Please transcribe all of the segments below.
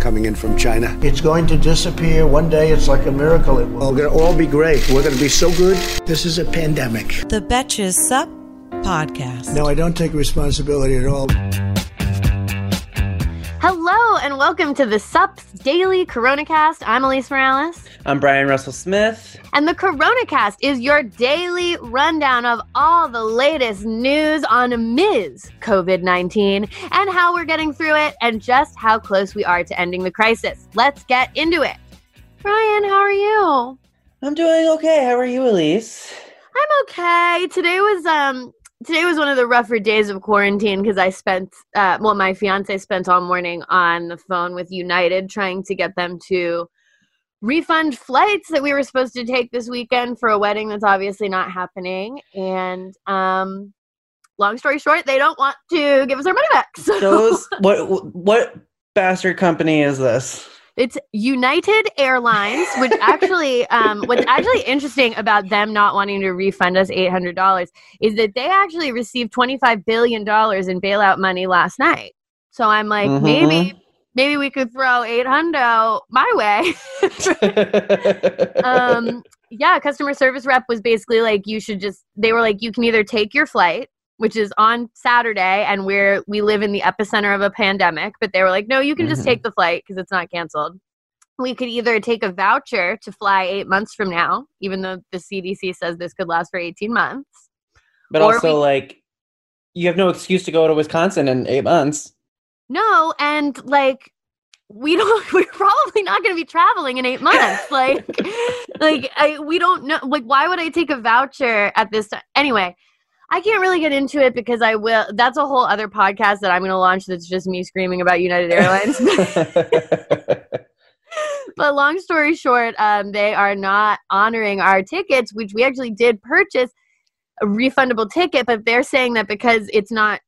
coming in from China. It's going to disappear. One day it's like a miracle. It will. We're going to all be great. We're going to be so good. This is a pandemic. The Betches Sup podcast. No, I don't take responsibility at all. And welcome to the SUPS Daily CoronaCast. I'm Elise Morales. I'm Brian Russell Smith. And the CoronaCast is your daily rundown of all the latest news on Ms. COVID 19 and how we're getting through it and just how close we are to ending the crisis. Let's get into it. Brian, how are you? I'm doing okay. How are you, Elise? I'm okay. Today was um today was one of the rougher days of quarantine because I spent, uh, well, my fiance spent all morning on the phone with United trying to get them to refund flights that we were supposed to take this weekend for a wedding that's obviously not happening. And um, long story short, they don't want to give us our money back. So Those what what bastard company is this? It's United Airlines, which actually, um, what's actually interesting about them not wanting to refund us eight hundred dollars is that they actually received twenty five billion dollars in bailout money last night. So I'm like, Mhm. maybe, maybe we could throw eight hundo my way. um, yeah, customer service rep was basically like, you should just. They were like, you can either take your flight, which is on Saturday, and we're we live in the epicenter of a pandemic. But they were like, no, you can just Mhm. take the flight because it's not canceled. We could either take a voucher to fly eight months from now, even though the CDC says this could last for eighteen months. but Or also, we- like, you have no excuse to go to Wisconsin in eight months. No, and like we don't we're probably not going to be traveling in 8 months. like like I we don't know like why would I take a voucher at this time? Anyway, I can't really get into it because I will that's a whole other podcast that I'm going to launch that's just me screaming about United Airlines. but long story short, um, they are not honoring our tickets, which we actually did purchase a refundable ticket, but they're saying that because it's not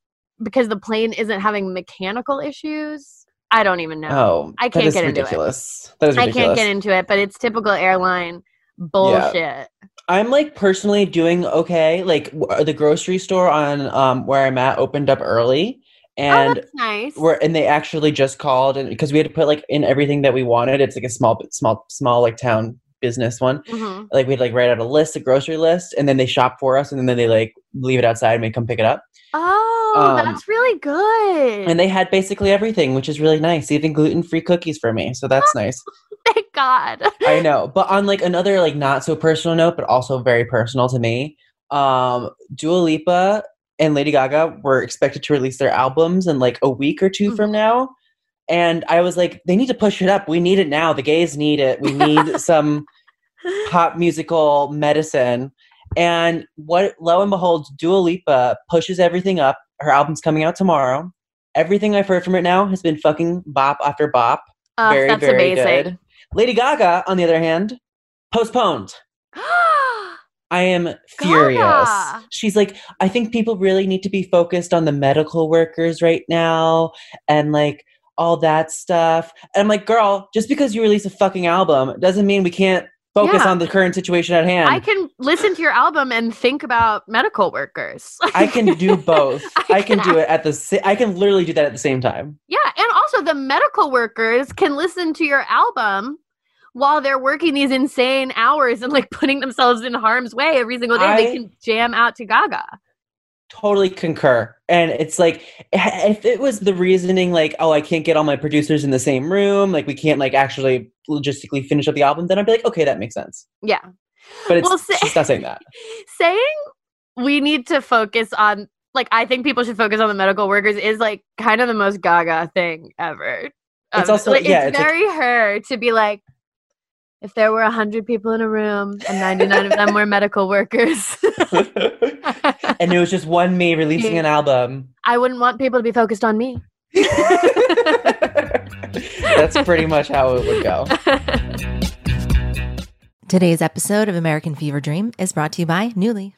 because the plane isn't having mechanical issues. I don't even know. oh, I can't get into it. That is ridiculous. I can't get into it, but it's typical airline bullshit. I'm like personally doing okay. Like w- the grocery store on um where I'm at opened up early, oh, and that's nice. we're and they actually just called and because we had to put like in everything that we wanted. It's like a small, small, small like town business one. Mhm. Like we'd like write out a list, a grocery list, and then they shop for us, and then they like leave it outside and we come pick it up. Oh, Um, that's really good. And they had basically everything, which is really nice. Even gluten free cookies for me, so that's nice. God. I know. But on like another like not so personal note, but also very personal to me, um, Dua Lipa and Lady Gaga were expected to release their albums in like a week or 2 from now. And I was like, they need to push it up. We need it now. The gays need it. We need some pop musical medicine. And what lo and behold, Dua Lipa pushes everything up. Her album's coming out tomorrow. Everything I've heard from it now has been fucking bop after bop. Very, that's very amazing. good. Lady Gaga, on the other hand, postponed. I am furious. Gaga. She's like, I think people really need to be focused on the medical workers right now and like all that stuff. And I'm like, girl, just because you release a fucking album doesn't mean we can't focus Yeah. on the current situation at hand. I can listen to your album and think about medical workers. I can do both. I I, can, can do it at the sa- I can literally do that at the same time. Yeah, and also the medical workers can listen to your album while they're working these insane hours and like putting themselves in harm's way every single day. they can jam out to Gaga. Totally concur. And it's like if it was the reasoning like, oh, I can't get all my producers in the same room, like we can't like actually logistically finish up the album, then I'd be like, okay, that makes sense. Yeah. But it's Well, say- she's not saying that. Saying we need to focus on like I think people should focus on the medical workers is like kind of the most Gaga thing ever. It's Um, also- like, yeah, it's it's like- very her to be like if there were 100 people in a room and 99 of them were medical workers, and it was just one me releasing an album. I wouldn't want people to be focused on me. That's pretty much how it would go. Today's episode of American Fever Dream is brought to you by Nuuly.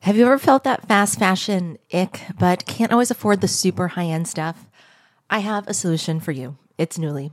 Have you ever felt that fast fashion ick, but can't always afford the super high end stuff? I have a solution for you. It's Nuuly.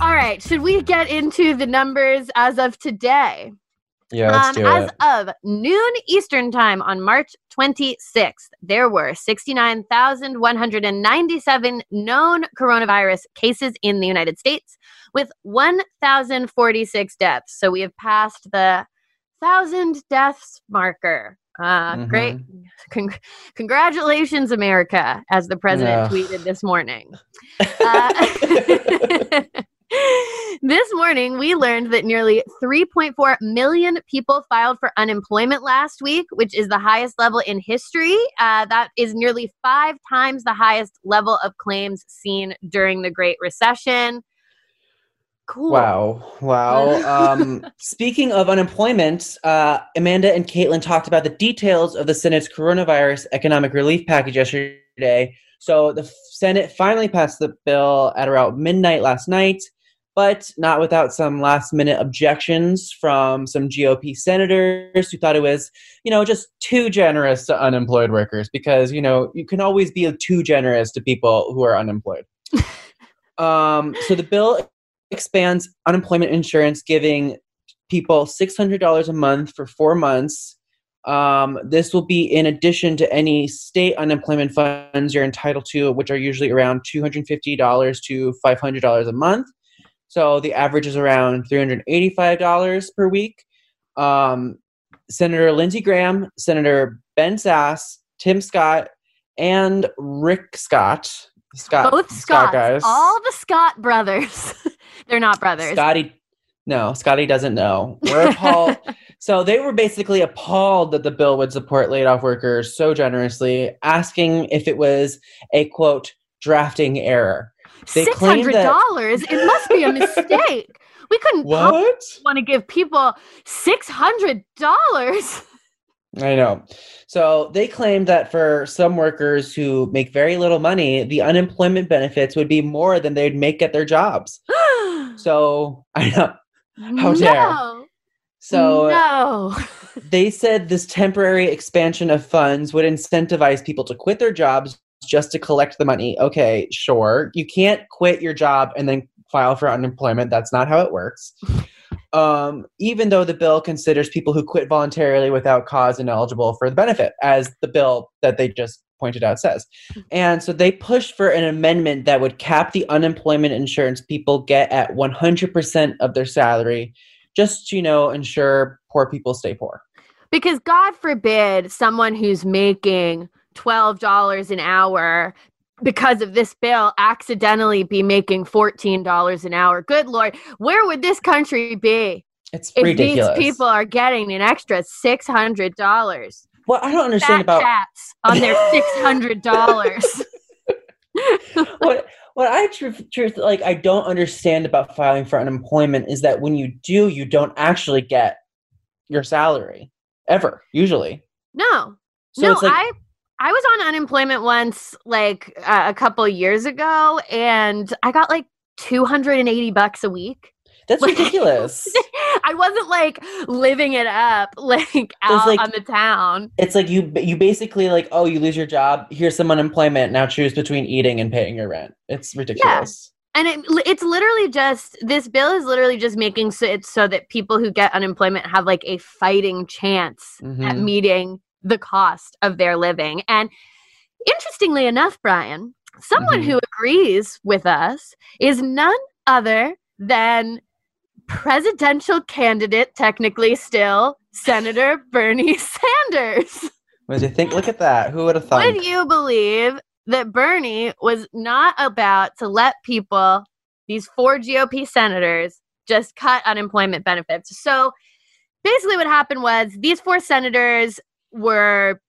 All right, should we get into the numbers as of today? Yeah, let's Um, do as it. of noon Eastern Time on March 26th, there were 69,197 known coronavirus cases in the United States with 1,046 deaths. So we have passed the 1,000 deaths marker. Uh, Great. Con- congratulations, America, as the president tweeted this morning. Uh, this morning, we learned that nearly 3.4 million people filed for unemployment last week, which is the highest level in history. Uh, that is nearly five times the highest level of claims seen during the Great Recession. Cool. Wow. Wow. Um, speaking of unemployment, uh, Amanda and Caitlin talked about the details of the Senate's coronavirus economic relief package yesterday. So the Senate finally passed the bill at around midnight last night, but not without some last minute objections from some GOP senators who thought it was, you know, just too generous to unemployed workers because, you know, you can always be too generous to people who are unemployed. um, so the bill expands unemployment insurance, giving people $600 a month for four months. Um, this will be in addition to any state unemployment funds you're entitled to, which are usually around $250 to $500 a month. So the average is around $385 per week. Um, Senator Lindsey Graham, Senator Ben Sasse, Tim Scott, and Rick Scott. Scott Both Scott guys. all the Scott brothers. They're not brothers. Scotty, no, Scotty doesn't know. We're appalled. so they were basically appalled that the bill would support laid off workers so generously, asking if it was a quote drafting error. They Six claim hundred that- dollars. It must be a mistake. We couldn't What? want to give people six hundred dollars. I know. So they claimed that for some workers who make very little money, the unemployment benefits would be more than they'd make at their jobs. So I know. How dare. No. So no. they said this temporary expansion of funds would incentivize people to quit their jobs just to collect the money. Okay, sure. You can't quit your job and then file for unemployment. That's not how it works. Um, even though the bill considers people who quit voluntarily without cause ineligible for the benefit, as the bill that they just pointed out says. And so they pushed for an amendment that would cap the unemployment insurance people get at 100% of their salary, just to, you know, ensure poor people stay poor. Because God forbid someone who's making $12 an hour because of this bill accidentally be making $14 an hour. Good Lord, where would this country be It's if ridiculous. these people are getting an extra $600? What I don't understand Fat about cats on their $600. what What I truth, truth like I don't understand about filing for unemployment is that when you do, you don't actually get your salary ever. Usually, No. so no, like I I was on unemployment once like uh, a couple years ago and I got like 280 bucks a week. that's like- ridiculous. I wasn't like living it up like out like- on the town. it's like you you basically like oh you lose your job here's some unemployment now choose between eating and paying your rent. It's ridiculous. Yeah. And it, it's literally just this bill is literally just making so it's so that people who get unemployment have like a fighting chance at Mhm. meeting the cost of their living. And interestingly enough, Brian, someone Mhm. who agrees with us is none other than presidential candidate, technically still, Senator Bernie Sanders. What do you think? Look at that. Who would have thought? Would you believe that Bernie was not about to let people, these four GOP senators, just cut unemployment benefits? So basically, what happened was these four senators were.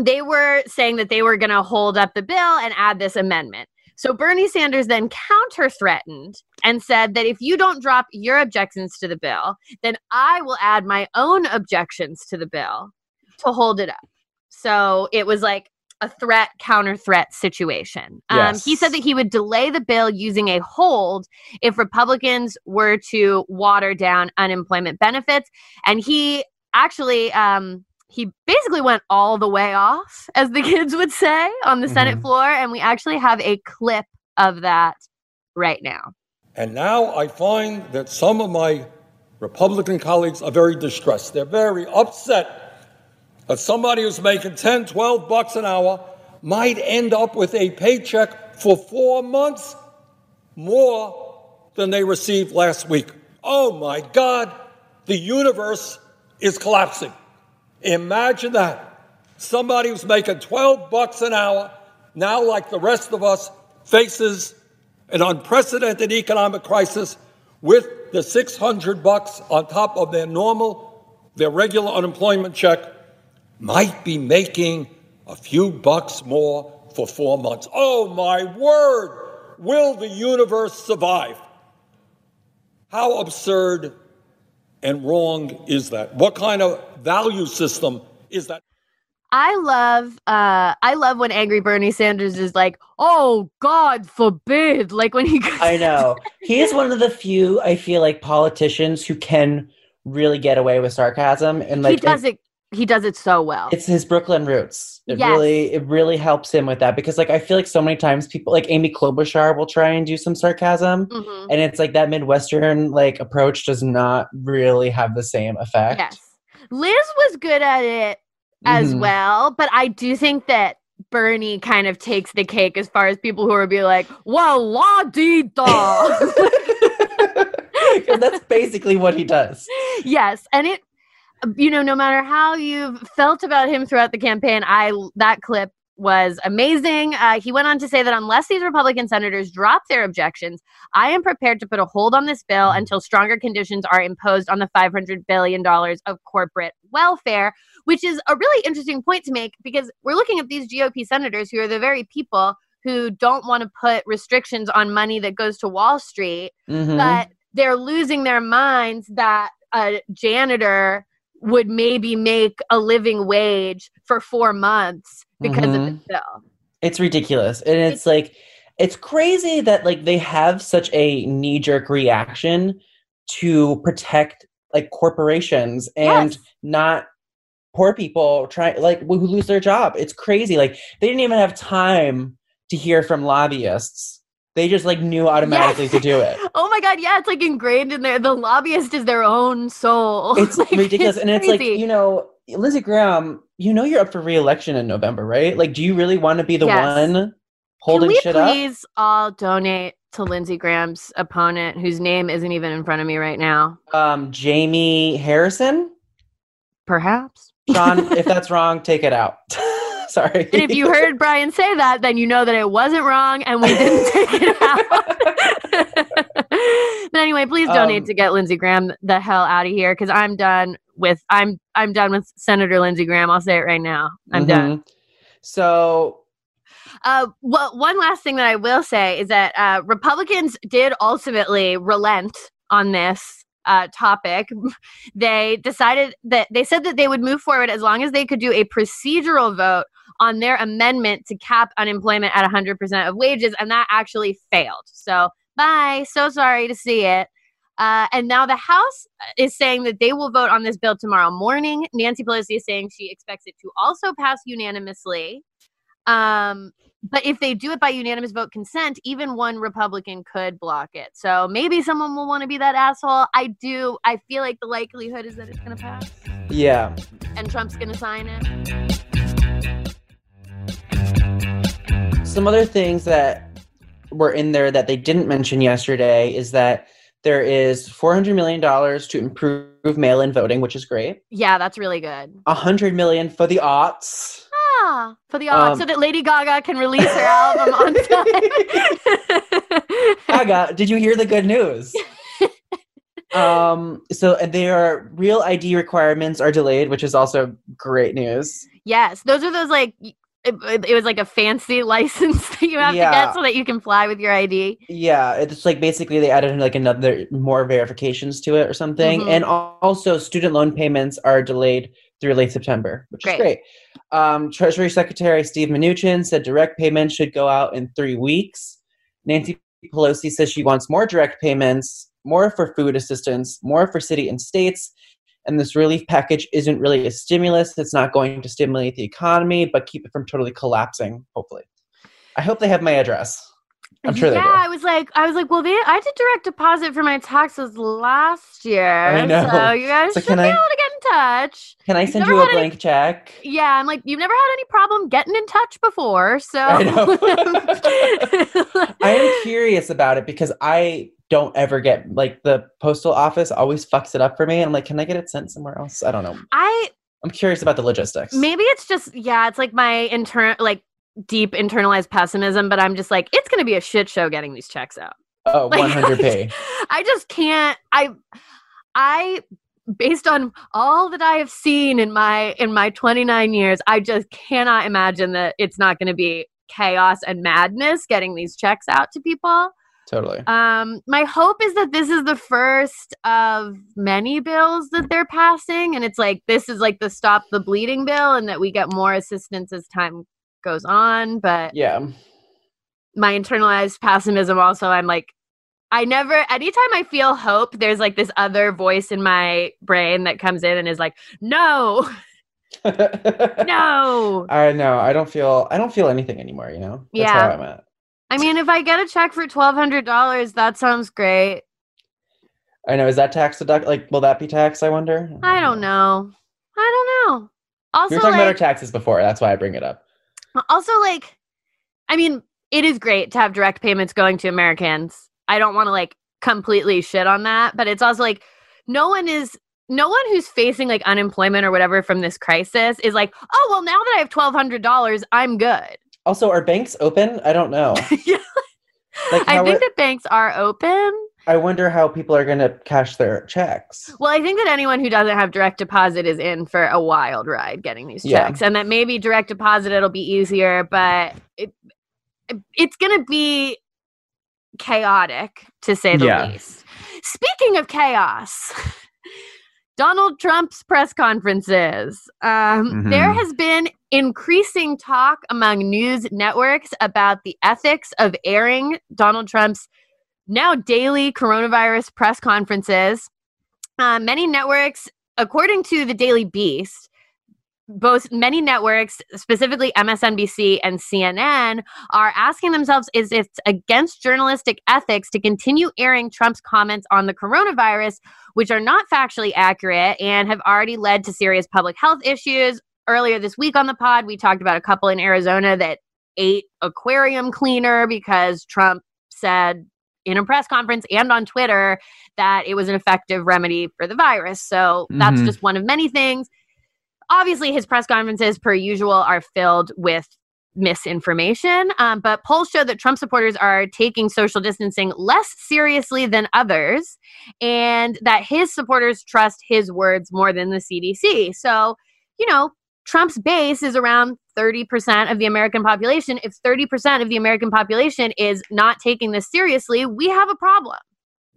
They were saying that they were going to hold up the bill and add this amendment. So Bernie Sanders then counter threatened and said that if you don't drop your objections to the bill, then I will add my own objections to the bill to hold it up. So it was like a threat counter threat situation. Um, he said that he would delay the bill using a hold if Republicans were to water down unemployment benefits. And he actually, um, he basically went all the way off, as the kids would say, on the Senate Mhm. floor. And we actually have a clip of that right now. And now I find that some of my Republican colleagues are very distressed. They're very upset that somebody who's making 10, 12 bucks an hour might end up with a paycheck for four months more than they received last week. Oh my God, the universe is collapsing. Imagine that. Somebody who's making 12 bucks an hour, now, like the rest of us, faces an unprecedented economic crisis with the 600 bucks on top of their normal, their regular unemployment check, might be making a few bucks more for four months. Oh my word! Will the universe survive? How absurd and wrong is that? What kind of value system is that? I love uh I love when angry Bernie Sanders is like, "Oh God forbid." Like when he goes I know. He is one of the few, I feel like, politicians who can really get away with sarcasm. And like he does it he does it so well. it's his Brooklyn roots. It Yes. really it really helps him with that because like I feel like so many times people like Amy Klobuchar will try and do some sarcasm Mhm. and it's like that Midwestern like approach does not really have the same effect. Yes. Liz was good at it as Mhm. well, but I do think that Bernie kind of takes the cake as far as people who would be like, well, la dee da. that's basically what he does. yes, and it, you know, no matter how you've felt about him throughout the campaign, I that clip was amazing. Uh, he went on to say that unless these Republican senators drop their objections, I am prepared to put a hold on this bill until stronger conditions are imposed on the $500 billion of corporate welfare, which is a really interesting point to make because we're looking at these GOP senators who are the very people who don't want to put restrictions on money that goes to Wall Street Mhm. but they're losing their minds that a janitor would maybe make a living wage for four months because of Mhm. this bill. It's ridiculous. And it's like it's crazy that like they have such a knee jerk reaction to protect like corporations and Yes. not poor people try like who lose their job. It's crazy. Like they didn't even have time to hear from lobbyists. They just like knew automatically Yes. to do it. Oh my god, yeah, it's like ingrained in there. The lobbyist is their own soul. It's Like, ridiculous. and it's like, crazy. you know, Lindsey Graham, you know you're up for re-election in November, right? Like, do you really want to be the Yes. one holding Can we shit up? please all donate to Lindsey Graham's opponent, whose name isn't even in front of me right now? Um, Jamie Harrison? Perhaps. Sean, if that's wrong, take it out. Sorry. And if you heard Brian say that, then you know that it wasn't wrong and we didn't take it out. but anyway, please donate Um, to get Lindsey Graham the hell out of here because I'm done with I'm I'm done with Senator Lindsey Graham. I'll say it right now. I'm done. Mhm. So Uh, well, one last thing that I will say is that uh, Republicans did ultimately relent on this uh, topic. They decided that they said that they would move forward as long as they could do a procedural vote on their amendment to cap unemployment at 100% of wages, and that actually failed. So, bye. So sorry to see it. Uh, and now the House is saying that they will vote on this bill tomorrow morning. Nancy Pelosi is saying she expects it to also pass unanimously. Um, but if they do it by unanimous vote consent, even one Republican could block it. So maybe someone will want to be that asshole. I do. I feel like the likelihood is that it's going to pass. Yeah. And Trump's going to sign it. Some other things that were in there that they didn't mention yesterday is that there is $400 million to improve mail in voting, which is great. Yeah, that's really good. 100 million for the aughts. Ah, for the aughts, Um, so that Lady Gaga can release her album on time. Gaga, did you hear the good news? um, so and their real ID requirements are delayed, which is also great news. yes, those are those like. It, it- was like a fancy license that you have to get so that you can fly with your ID. Yeah, it's like basically they added like another more verifications to it or something. Mhm. And also student loan payments are delayed through late September, which Great. is great. Um, Treasury Secretary Steve Mnuchin said direct payments should go out in three weeks. Nancy Pelosi says she wants more direct payments, more for food assistance, more for city and states. And this relief package isn't really a stimulus. It's not going to stimulate the economy, but keep it from totally collapsing, hopefully. I hope they have my address. I'm sure yeah, they do. I was like, I was like, well, they, I did direct deposit for my taxes last year, I know. so you guys So should be I- able to get in touch. Can I send you a had any- blank check? Yeah, I'm like, you've never had any problem getting in touch before, so I I am curious about it because I don't ever get like the postal office always fucks it up for me. I'm like, can I get it sent somewhere else? I don't know. I I'm curious about the logistics. maybe it's just yeah, it's like my internal like deep internalized pessimism, but I'm just like, it's gonna be a shit show getting these checks out. Oh, Like, 100p. I just can't. I, I, based on all that I have seen in my in my 29 years, I just cannot imagine that it's not going to be chaos and madness getting these checks out to people. Totally. Um, my hope is that this is the first of many bills that they're passing, and it's like this is like the stop the bleeding bill, and that we get more assistance as time goes on. But Yeah. my internalized pessimism also i'm like i never anytime i feel hope there's like this other voice in my brain that comes in and is like no no I know. I don't feel I don't feel anything anymore, you know? That's Yeah. How I'm at. i mean if i get a check for $1200 that sounds great I know. Is that tax deduct like will that be taxed, I wonder? i don't know i don't know Also, We were talking about our taxes before, that's why I bring it up. also like i mean it is great to have direct payments going to americans i don't want to like completely shit on that but it's also like no one is no one who's facing like unemployment or whatever from this crisis is like oh well now that i have $1200 i'm good Also, are banks open? I don't know. Yeah. Like i think that banks are open I wonder how people are going to cash their checks. well i think that anyone who doesn't have direct deposit is in for a wild ride getting these Yeah. checks and that maybe direct deposit it'll be easier but it, it's gonna be chaotic to say the Yeah. least speaking of chaos Donald Trump's press conferences. Um, There Mhm. has been increasing talk among news networks about the ethics of airing Donald Trump's now daily coronavirus press conferences. Uh, many networks, according to the Daily Beast, both many networks, specifically MSNBC and CNN, are asking themselves is it's against journalistic ethics to continue airing Trump's comments on the coronavirus, which are not factually accurate and have already led to serious public health issues. Earlier this week on the pod, we talked about a couple in Arizona that ate aquarium cleaner because Trump said in a press conference and on Twitter that it was an effective remedy for the virus. So that's Mhm. just one of many things obviously his press conferences per usual are filled with misinformation um, but polls show that trump supporters are taking social distancing less seriously than others and that his supporters trust his words more than the cdc so you know Trump's base is around 30% of the American population. If 30% of the American population is not taking this seriously, we have a problem.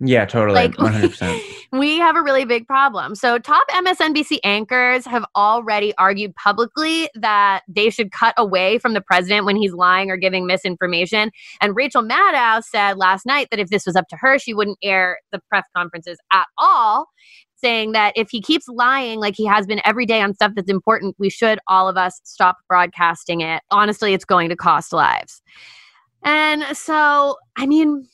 Yeah, totally. Like, 100%. we have a really big problem. So, top MSNBC anchors have already argued publicly that they should cut away from the president when he's lying or giving misinformation. And Rachel Maddow said last night that if this was up to her, she wouldn't air the press conferences at all, saying that if he keeps lying like he has been every day on stuff that's important, we should all of us stop broadcasting it. Honestly, it's going to cost lives. And so, I mean,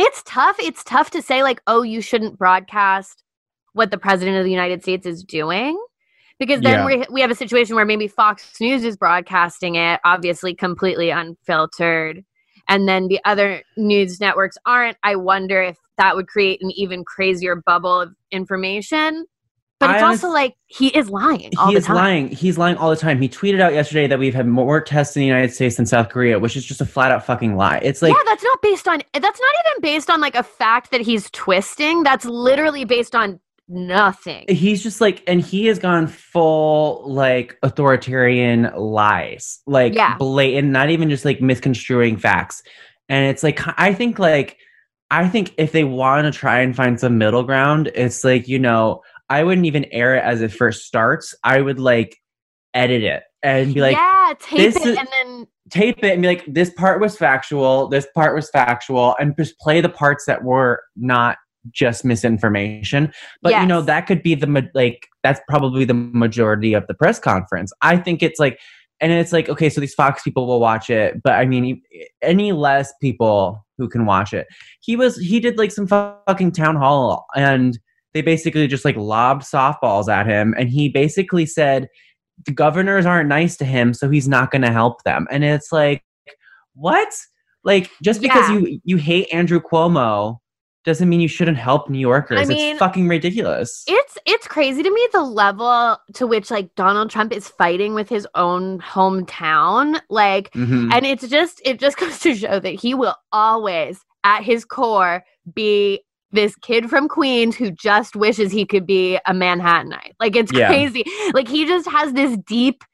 it's tough. It's tough to say, like, oh, you shouldn't broadcast what the president of the United States is doing. Because then Yeah. we, we have a situation where maybe Fox News is broadcasting it, obviously completely unfiltered. And then the other news networks aren't. I wonder if that would create an even crazier bubble of information. But it's honest- also like he is lying all he the is lying. He's lying all the time. He tweeted out yesterday that we've had more tests in the United States than South Korea, which is just a flat out fucking lie. It's like yeah, that's not based on that's not even based on like a fact that he's twisting. That's literally based on nothing. he's just like and he has gone full like authoritarian lies like Yeah. blatant not even just like misconstruing facts and it's like i think like i think if they want to try and find some middle ground it's like you know i wouldn't even air it as it first starts. I would like edit it and be like yeah, tape it and then tape it and be like this part was factual this part was factual and just play the parts that were not just misinformation. But you know that could be the like that's probably the majority of the press conference. I think it's like and it's like okay so these fox people will watch it but i mean any less people who can watch it. He was he did like some fucking town hall and they basically just like lobbed softballs at him and he basically said the governors aren't nice to him so he's not going to help them and it's like what like just because Yeah. you you hate andrew cuomo doesn't mean you shouldn't help new yorkers mean, it's fucking ridiculous it's it's crazy to me the level to which like Donald Trump is fighting with his own hometown. Like Mhm. and it's just it just goes to show that he will always at his core be this kid from Queens who just wishes he could be a Manhattanite. Like it's Yeah. crazy. Like he just has this deep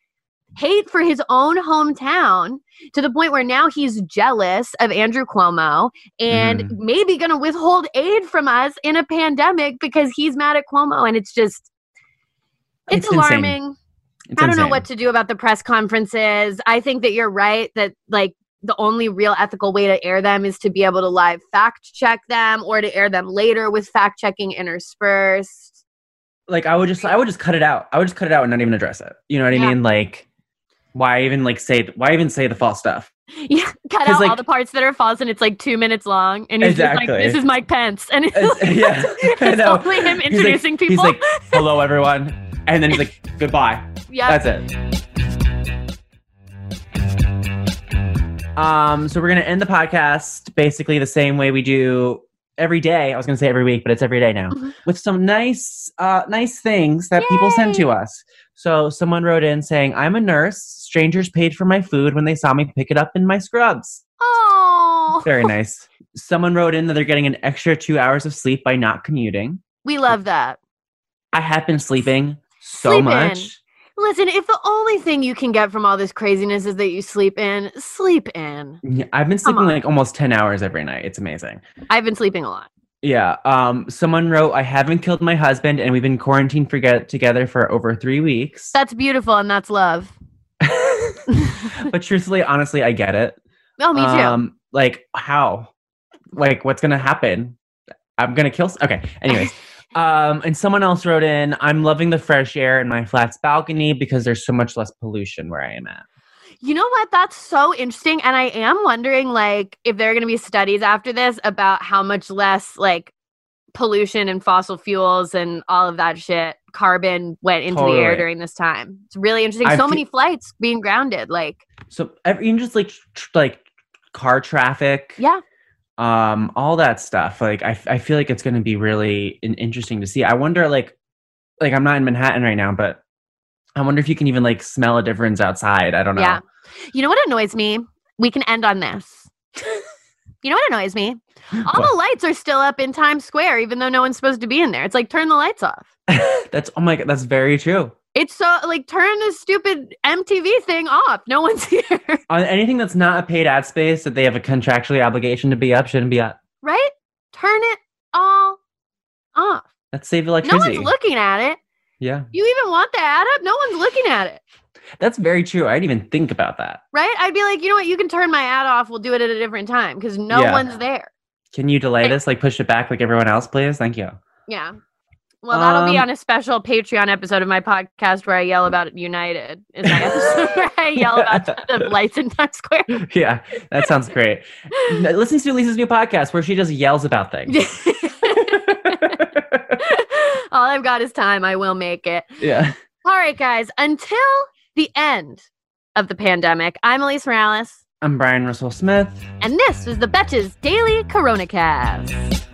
hate for his own hometown to the point where now he's jealous of Andrew Cuomo and Mhm. maybe going to withhold aid from us in a pandemic because he's mad at Cuomo and it's just it's, It's insane. alarming. It's I don't know what to do about the press conferences. I think that you're right that like the only real ethical way to air them is to be able to live fact check them or to air them later with fact checking interspersed. like i would just i would just cut it out i would just cut it out and not even address it you know what i Yeah. mean like why even like say why even say the false stuff Yeah, cut out all the parts that are false and it's like two minutes long and he's just like, Exactly. this is Mike Pence. And it's, It's- yeah, it's only him He's like- introducing people. he's like hello everyone and then he's like goodbye yeah. That's it. Um, so we're gonna end the podcast basically the same way we do every day. I was gonna say every week, but it's every day now. Mhm. With some nice uh nice things that people send to us. So someone wrote in saying, I'm a nurse. Strangers paid for my food when they saw me pick it up in my scrubs. Oh, Very nice. Someone wrote in that they're getting an extra two hours of sleep by not commuting. we love that. I have been sleeping so Sleep much. Listen, if the only thing you can get from all this craziness is that you sleep in, sleep in. Yeah, I've been sleeping like almost 10 hours every night. It's amazing. I've been sleeping a lot. Yeah. Um, someone wrote, I haven't killed my husband and we've been quarantined for get- together for over three weeks. That's beautiful and that's love. but truthfully, honestly, I get it. Oh, me too. Um, like, how? Like, what's going to happen? I'm going to kill. s- Okay. Anyways. Um, and someone else wrote in, I'm loving the fresh air in my flat's balcony because there's so much less pollution where I am at. You know what? That's so interesting. And I am wondering, like, if there are going to be studies after this about how much less, like, pollution and fossil fuels and all of that shit, carbon went into the air during this time. It's really interesting. I so fe- many flights being grounded. Like, So, ev- even just like, tr- like car traffic. yeah. Um all that stuff like i, I feel like it's going to be really in- interesting to see i wonder like like i'm not in manhattan right now but i wonder if you can even like smell a difference outside i don't know Yeah. You know what annoys me? We can end on this. you know what annoys me? All What? the lights are still up in Times Square, even though no one's supposed to be in there. It's like turn the lights off. that's oh my god that's very true It's so like turn this stupid MTV thing off. No one's here, On anything that's not a paid ad space that they have a contractually obligation to be up shouldn't be up. right? Turn it all off. Let's save electricity. No one's looking at it. yeah, You even want the ad up? No one's looking at it. that's very true. I didn't even think about that. Right? I'd be like, you know what? You can turn my ad off. We'll do it at a different time because no Yeah. one's there. Can you delay this? Like push it back like everyone else, please? Thank you. Yeah. Well, that'll be Um, on a special Patreon episode of my podcast where I yell about United. Is my episode where I yell about the lights in Times Square. yeah, that sounds great. Listen to Lisa's new podcast where she just yells about things. All I've got is time. I will make it. yeah. All right, guys. Until the end of the pandemic, I'm Elise Morales, I'm Brian Russell Smith. and this is the Betches Daily Corona Cast.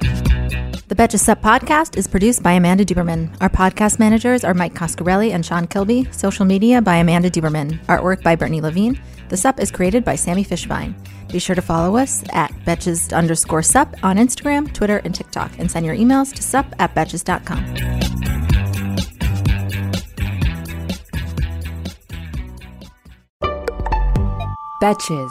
The Betches Sup podcast is produced by Amanda Duberman. Our podcast managers are Mike Coscarelli and Sean Kilby. Social media by Amanda Duberman. Artwork by Brittany Levine. The Sup is created by Sammy Fishbein. Be sure to follow us at Betches underscore Sup on Instagram, Twitter, and TikTok, and send your emails to sup at betches.com. Betches.